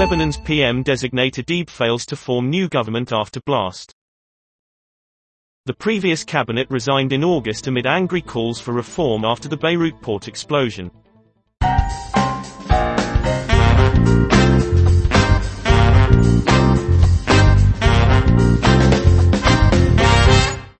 Lebanon's PM designate Adib fails to form new government after blast. The previous cabinet resigned in August amid angry calls for reform after the Beirut port explosion.